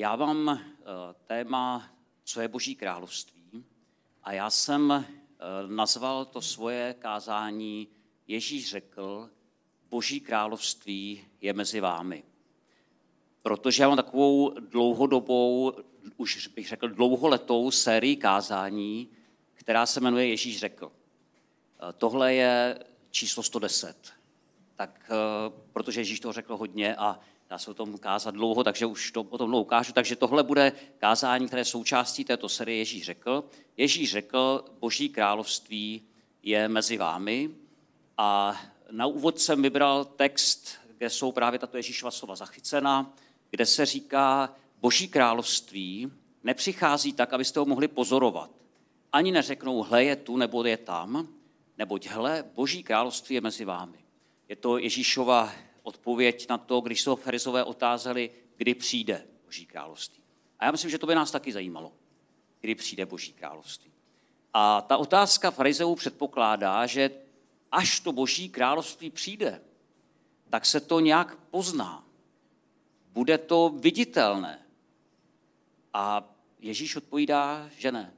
Já mám uh, téma, co je Boží království, a já jsem uh, nazval to svoje kázání Ježíš řekl, Boží království je mezi vámi. Protože já mám takovou dlouhodobou, už bych řekl dlouholetou sérii kázání, která se jmenuje Ježíš řekl. Tohle je číslo 110. Tak, protože Ježíš to řekl hodně a dá se o tom kázat dlouho, takže už to o tom dlouho ukážu. Takže tohle bude kázání, které je součástí této série Ježíš řekl. Ježíš řekl, boží království je mezi vámi a na úvod jsem vybral text, kde jsou právě tato Ježíšova slova zachycena, kde se říká, boží království nepřichází tak, abyste ho mohli pozorovat. Ani neřeknou, hle je tu nebo je tam, neboť hle, boží království je mezi vámi. Je to Ježíšova odpověď na to, když se farizové otázali, kdy přijde Boží království. A já myslím, že to by nás taky zajímalo, kdy přijde Boží království. A ta otázka farizeů předpokládá, že až to Boží království přijde, tak se to nějak pozná. Bude to viditelné. A Ježíš odpovídá, že ne.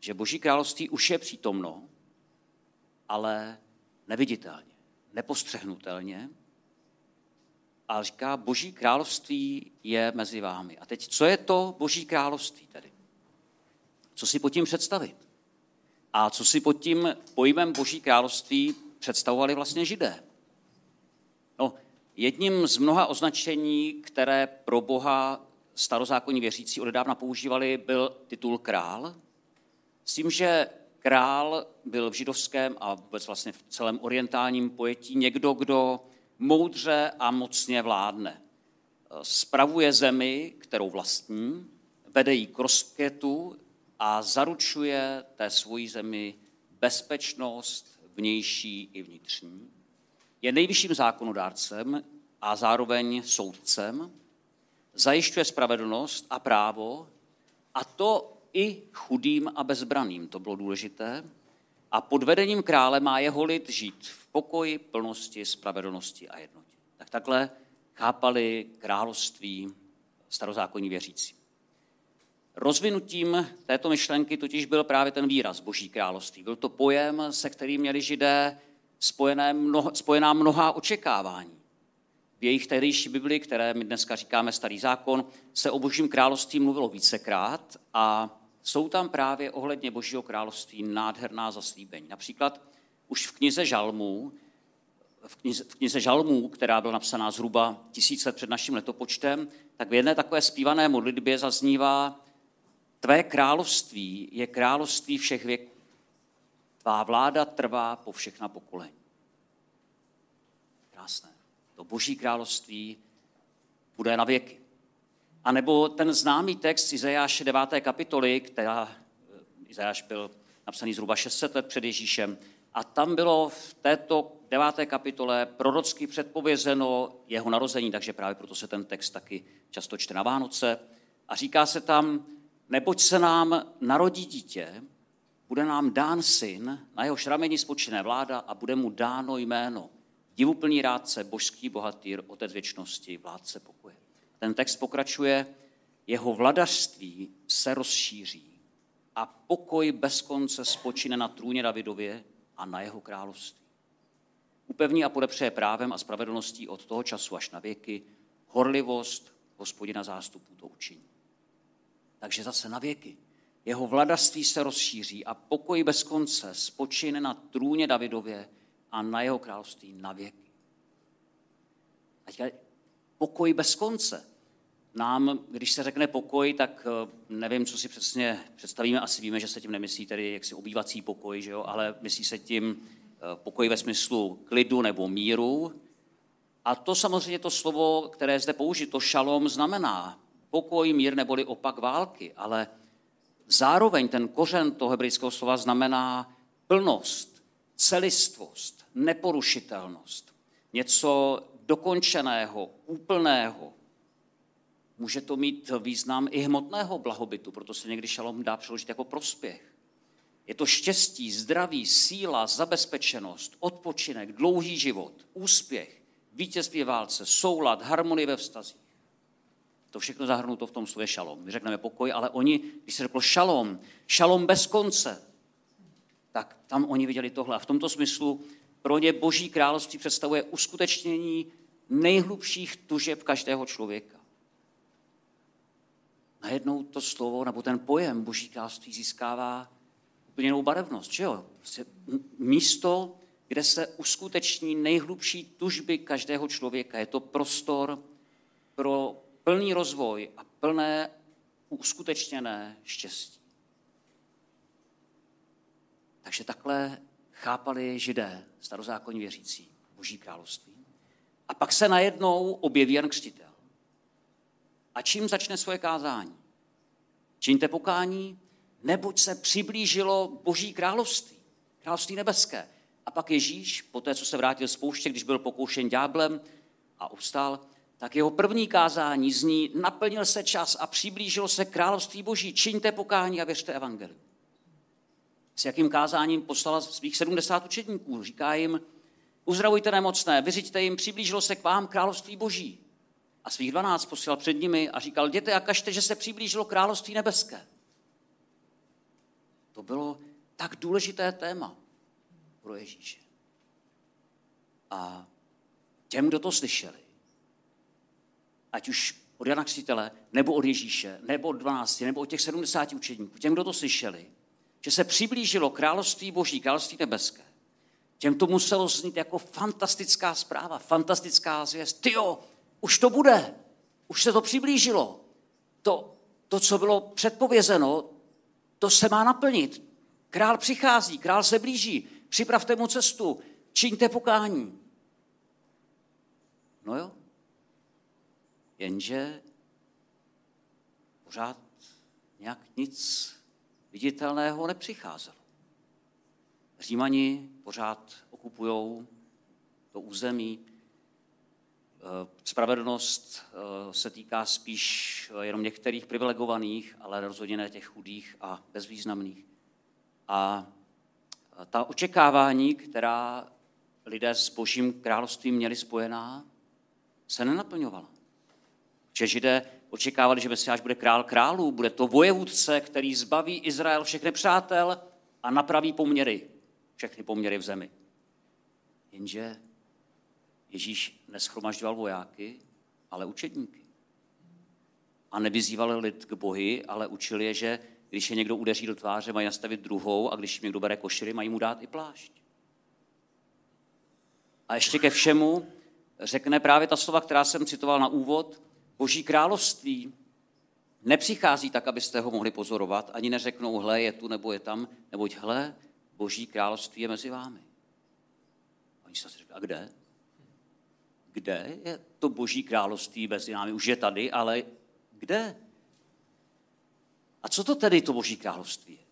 Že Boží království už je přítomno, ale neviditelně nepostřehnutelně a říká, boží království je mezi vámi. A teď, co je to boží království tedy? Co si pod tím představit? A co si pod tím pojmem boží království představovali vlastně židé? No, jedním z mnoha označení, které pro Boha starozákonní věřící odedávna používali, byl titul král. S tím, že král byl v židovském a vůbec vlastně v celém orientálním pojetí někdo, kdo moudře a mocně vládne. Spravuje zemi, kterou vlastní, vede ji k rozkvětu a zaručuje té svojí zemi bezpečnost vnější i vnitřní. Je nejvyšším zákonodárcem a zároveň soudcem, zajišťuje spravedlnost a právo a to i chudým a bezbraným. To bylo důležité. A pod vedením krále má jeho lid žít v pokoji, plnosti, spravedlnosti a jednotě. Tak takhle chápali království starozákonní věřící. Rozvinutím této myšlenky totiž byl právě ten výraz Boží království. Byl to pojem, se kterým měli židé spojené mnoho, spojená mnohá očekávání. V jejich tehdejší Bibli, které my dneska říkáme Starý zákon, se o Božím království mluvilo vícekrát a jsou tam právě ohledně Božího království nádherná zaslíbení. Například už v knize Žalmů, v knize, v knize Žalmů, která byla napsaná zhruba tisíc let před naším letopočtem, tak v jedné takové zpívané modlitbě zaznívá Tvé království je království všech věků. Tvá vláda trvá po všechna pokolení. Krásné. To boží království bude na věky. A nebo ten známý text Izajáše 9. kapitoly, která eh, Izajáš byl napsaný zhruba 600 let před Ježíšem, a tam bylo v této deváté kapitole prorocky předpovězeno jeho narození, takže právě proto se ten text taky často čte na Vánoce. A říká se tam, neboť se nám narodí dítě, bude nám dán syn, na jeho šramení spočiné vláda a bude mu dáno jméno. Divuplný rádce, božský bohatýr, otec věčnosti, vládce pokoje. Ten text pokračuje, jeho vladařství se rozšíří a pokoj bez konce spočine na trůně Davidově a na jeho království. Upevní a podepřeje právem a spravedlností od toho času až na věky, horlivost hospodina zástupů to učiní. Takže zase na věky. Jeho vladařství se rozšíří a pokoj bez konce spočine na trůně Davidově a na jeho království na věky. A pokoj bez konce nám, když se řekne pokoj, tak eh, nevím, co si přesně představíme. Asi víme, že se tím nemyslí tedy jaksi obývací pokoj, že jo? ale myslí se tím eh, pokoj ve smyslu klidu nebo míru. A to samozřejmě to slovo, které zde použito, šalom, znamená pokoj, mír neboli opak války, ale zároveň ten kořen toho hebrejského slova znamená plnost, celistvost, neporušitelnost, něco dokončeného, úplného, Může to mít význam i hmotného blahobytu, proto se někdy šalom dá přeložit jako prospěch. Je to štěstí, zdraví, síla, zabezpečenost, odpočinek, dlouhý život, úspěch, vítězství v válce, soulad, harmonie ve vztazích. To všechno zahrnuto v tom slově šalom. My řekneme pokoj, ale oni, když se řeklo šalom, šalom bez konce, tak tam oni viděli tohle. A v tomto smyslu pro ně boží království představuje uskutečnění nejhlubších tužeb každého člověka. Najednou to slovo nebo ten pojem boží království získává úplně jinou barevnost. Že jo? Prostě místo, kde se uskuteční nejhlubší tužby každého člověka. Je to prostor pro plný rozvoj a plné uskutečněné štěstí. Takže takhle chápali židé, starozákonní věřící, boží království. A pak se najednou objeví Jan Křtitel. A čím začne svoje kázání? Čiňte pokání, neboť se přiblížilo boží království, království nebeské. A pak Ježíš, po té, co se vrátil z pouště, když byl pokoušen ďáblem a ustál, tak jeho první kázání zní, naplnil se čas a přiblížilo se království boží, čiňte pokání a věřte evangeliu. S jakým kázáním poslala svých 70 učedníků. Říká jim, uzdravujte nemocné, vyřiďte jim, přiblížilo se k vám království boží. A svých 12 posílal před nimi a říkal, jděte a kažte, že se přiblížilo království nebeské. To bylo tak důležité téma pro Ježíše. A těm, kdo to slyšeli, ať už od Jana Křtitele, nebo od Ježíše, nebo od 12, nebo od těch 70 učedníků, těm, kdo to slyšeli, že se přiblížilo království boží, království nebeské, těm to muselo znít jako fantastická zpráva, fantastická zvěst. Tyjo, už to bude, už se to přiblížilo. To, to, co bylo předpovězeno, to se má naplnit. Král přichází, král se blíží, připravte mu cestu, čiňte pokání. No jo, jenže pořád nějak nic viditelného nepřicházelo. Římani pořád okupují to území. Eh, spravedlnost eh, se týká spíš jenom některých privilegovaných, ale rozhodně ne těch chudých a bezvýznamných. A ta očekávání, která lidé s božím královstvím měli spojená, se nenaplňovala. Že židé očekávali, že Mesiáš bude král králů, bude to vojevůdce, který zbaví Izrael všech nepřátel a napraví poměry, všechny poměry v zemi. Jenže Ježíš neschromažďoval vojáky, ale učedníky. A nevyzýval lid k bohy, ale učil je, že když je někdo udeří do tváře, mají nastavit druhou a když jim někdo bere košily, mají mu dát i plášť. A ještě ke všemu řekne právě ta slova, která jsem citoval na úvod, Boží království nepřichází tak, abyste ho mohli pozorovat, ani neřeknou, hle, je tu nebo je tam, neboť hle, Boží království je mezi vámi. Oni se řekli, a kde? Kde je to Boží království mezi námi? Už je tady, ale kde? A co to tedy to Boží království je?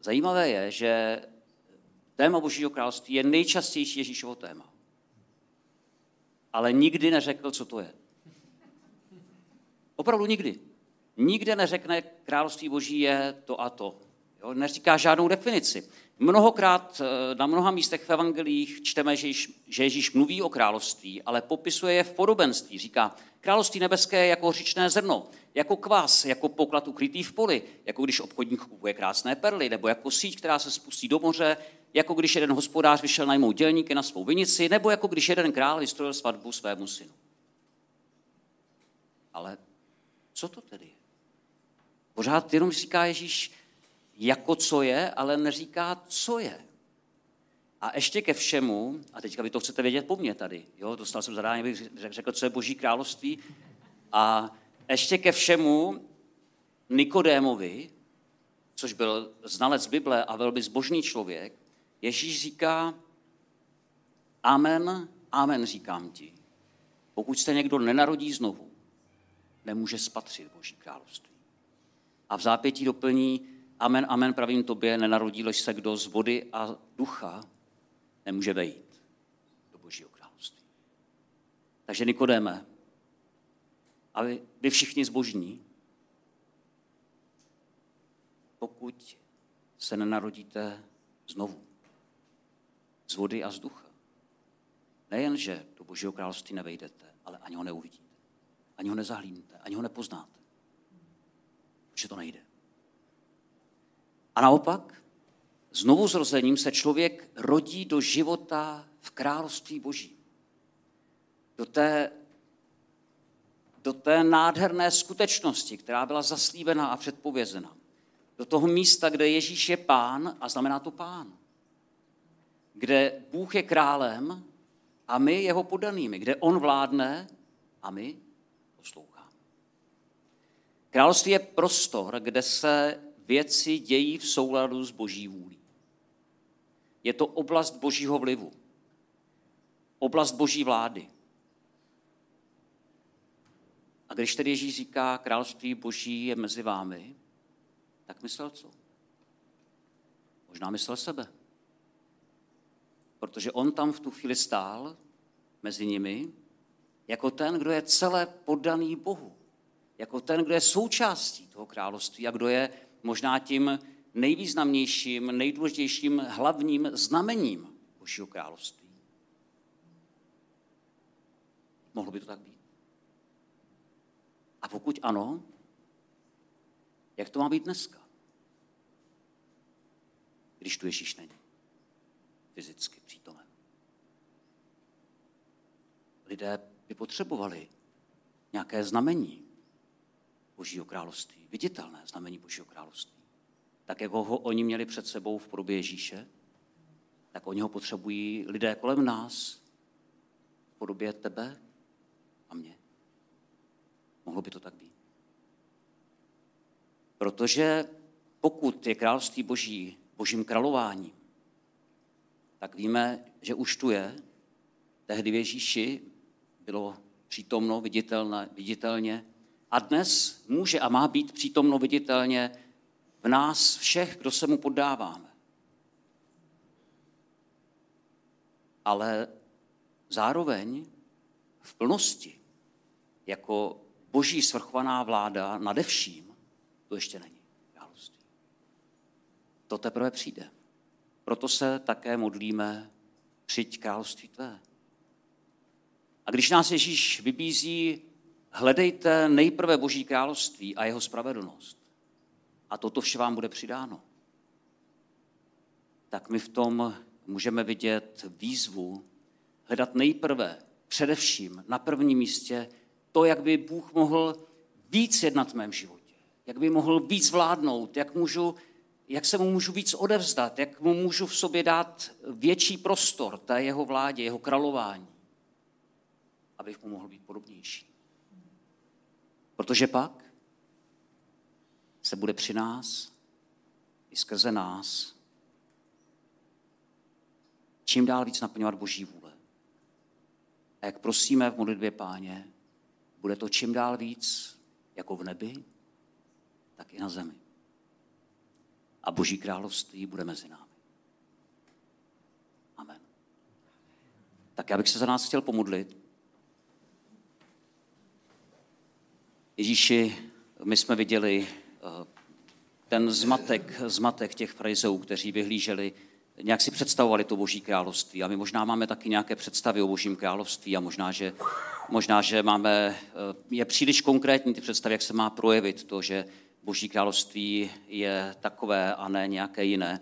Zajímavé je, že téma Božího království je nejčastější Ježíšovo téma ale nikdy neřekl, co to je. Opravdu nikdy. Nikde neřekne, království boží je to a to. Jo? Neříká žádnou definici. Mnohokrát eh, na mnoha místech v evangelích čteme, že Ježíš, že Ježíš mluví o království, ale popisuje je v podobenství. Říká, království nebeské je jako hřičné zrno, jako kvás, jako poklad ukrytý v poli, jako když obchodník kupuje krásné perly, nebo jako síť, která se spustí do moře, jako když jeden hospodář vyšel najmout dělníky na svou vinici, nebo jako když jeden král vystrojil svatbu svému synu. Ale co to tedy je? Pořád jenom říká Ježíš, jako co je, ale neříká, co je. A ještě ke všemu, a teďka vy to chcete vědět po mně tady, jo, dostal jsem zadání, abych řekl, co je boží království, a ještě ke všemu Nikodémovi, což byl znalec Bible a velmi zbožný člověk, Ježíš říká, amen, amen říkám ti. Pokud se někdo nenarodí znovu, nemůže spatřit Boží království. A v zápětí doplní, amen, amen, pravím tobě, nenarodí se kdo z vody a ducha, nemůže vejít do Božího království. Takže Nikodéme, a vy, vy všichni zbožní, pokud se nenarodíte znovu z vody a z ducha. Nejen, že do Božího království nevejdete, ale ani ho neuvidíte. ani ho nezahlídnete, ani ho nepoznáte. Protože to nejde. A naopak, znovu zrozením se člověk rodí do života v království boží. Do té, do té nádherné skutečnosti, která byla zaslíbená a předpovězena. Do toho místa, kde Ježíš je pán a znamená to pán. Kde Bůh je králem a my jeho podanými. Kde on vládne a my posloucháme. Království je prostor, kde se věci dějí v souladu s boží vůlí. Je to oblast božího vlivu. Oblast boží vlády. A když tedy Ježíš říká, království boží je mezi vámi, tak myslel co? Možná myslel sebe. Protože on tam v tu chvíli stál mezi nimi jako ten, kdo je celé poddaný Bohu. Jako ten, kdo je součástí toho království a kdo je možná tím nejvýznamnějším, nejdůležitějším hlavním znamením Božího království. Mohlo by to tak být? A pokud ano, jak to má být dneska? Když tu Ježíš není fyzicky přítomen. Lidé by potřebovali nějaké znamení Božího království, viditelné znamení Božího království. Tak, jak ho oni měli před sebou v podobě Ježíše, tak oni ho potřebují lidé kolem nás v podobě tebe a mě. Mohlo by to tak být. Protože pokud je království boží božím králováním, tak víme, že už tu je. Tehdy v Ježíši bylo přítomno viditelně, viditelně a dnes může a má být přítomno viditelně v nás všech, kdo se mu poddáváme. Ale zároveň v plnosti, jako boží svrchovaná vláda nade vším, to ještě není království. To teprve přijde. Proto se také modlíme, přijď království tvé. A když nás Ježíš vybízí, hledejte nejprve Boží království a jeho spravedlnost. A toto vše vám bude přidáno. Tak my v tom můžeme vidět výzvu hledat nejprve, především na prvním místě, to, jak by Bůh mohl víc jednat v mém životě. Jak by mohl víc vládnout, jak, můžu, jak se mu můžu víc odevzdat, jak mu můžu v sobě dát větší prostor té jeho vládě, jeho králování abych mu mohl být podobnější. Protože pak se bude při nás i skrze nás čím dál víc naplňovat Boží vůle. A jak prosíme v modlitbě páně, bude to čím dál víc jako v nebi, tak i na zemi. A Boží království bude mezi námi. Amen. Tak já bych se za nás chtěl pomodlit. Ježíši, my jsme viděli eh, ten zmatek, zmatek těch farizeů, kteří vyhlíželi, nějak si představovali to boží království. A my možná máme taky nějaké představy o božím království a možná, že, možná, že máme, eh, je příliš konkrétní ty představy, jak se má projevit to, že boží království je takové a ne nějaké jiné.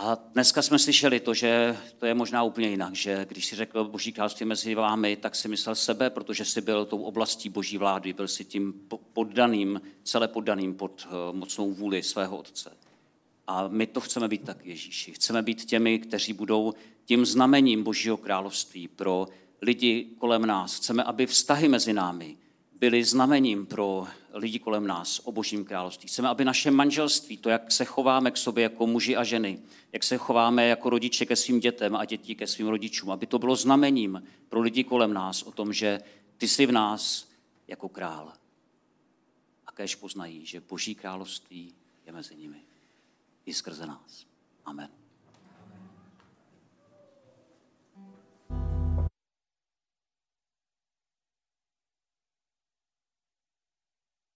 A dneska jsme slyšeli to, že to je možná úplně jinak, že když si řekl Boží království mezi vámi, tak si myslel sebe, protože si byl tou oblastí Boží vlády, byl si tím poddaným, celé poddaným pod eh, mocnou vůli svého Otce. A my to chceme být tak, Ježíši. Chceme být těmi, kteří budou tím znamením Božího království pro lidi kolem nás. Chceme, aby vztahy mezi námi byly znamením pro lidi kolem nás o Božím království. Chceme, aby naše manželství, to, jak se chováme k sobě jako muži a ženy, jak se chováme jako rodiče ke svým dětem a děti ke svým rodičům, aby to bylo znamením pro lidi kolem nás o tom, že ty jsi v nás jako král. A kéž poznají, že Boží království je mezi nimi i skrze nás. Amen.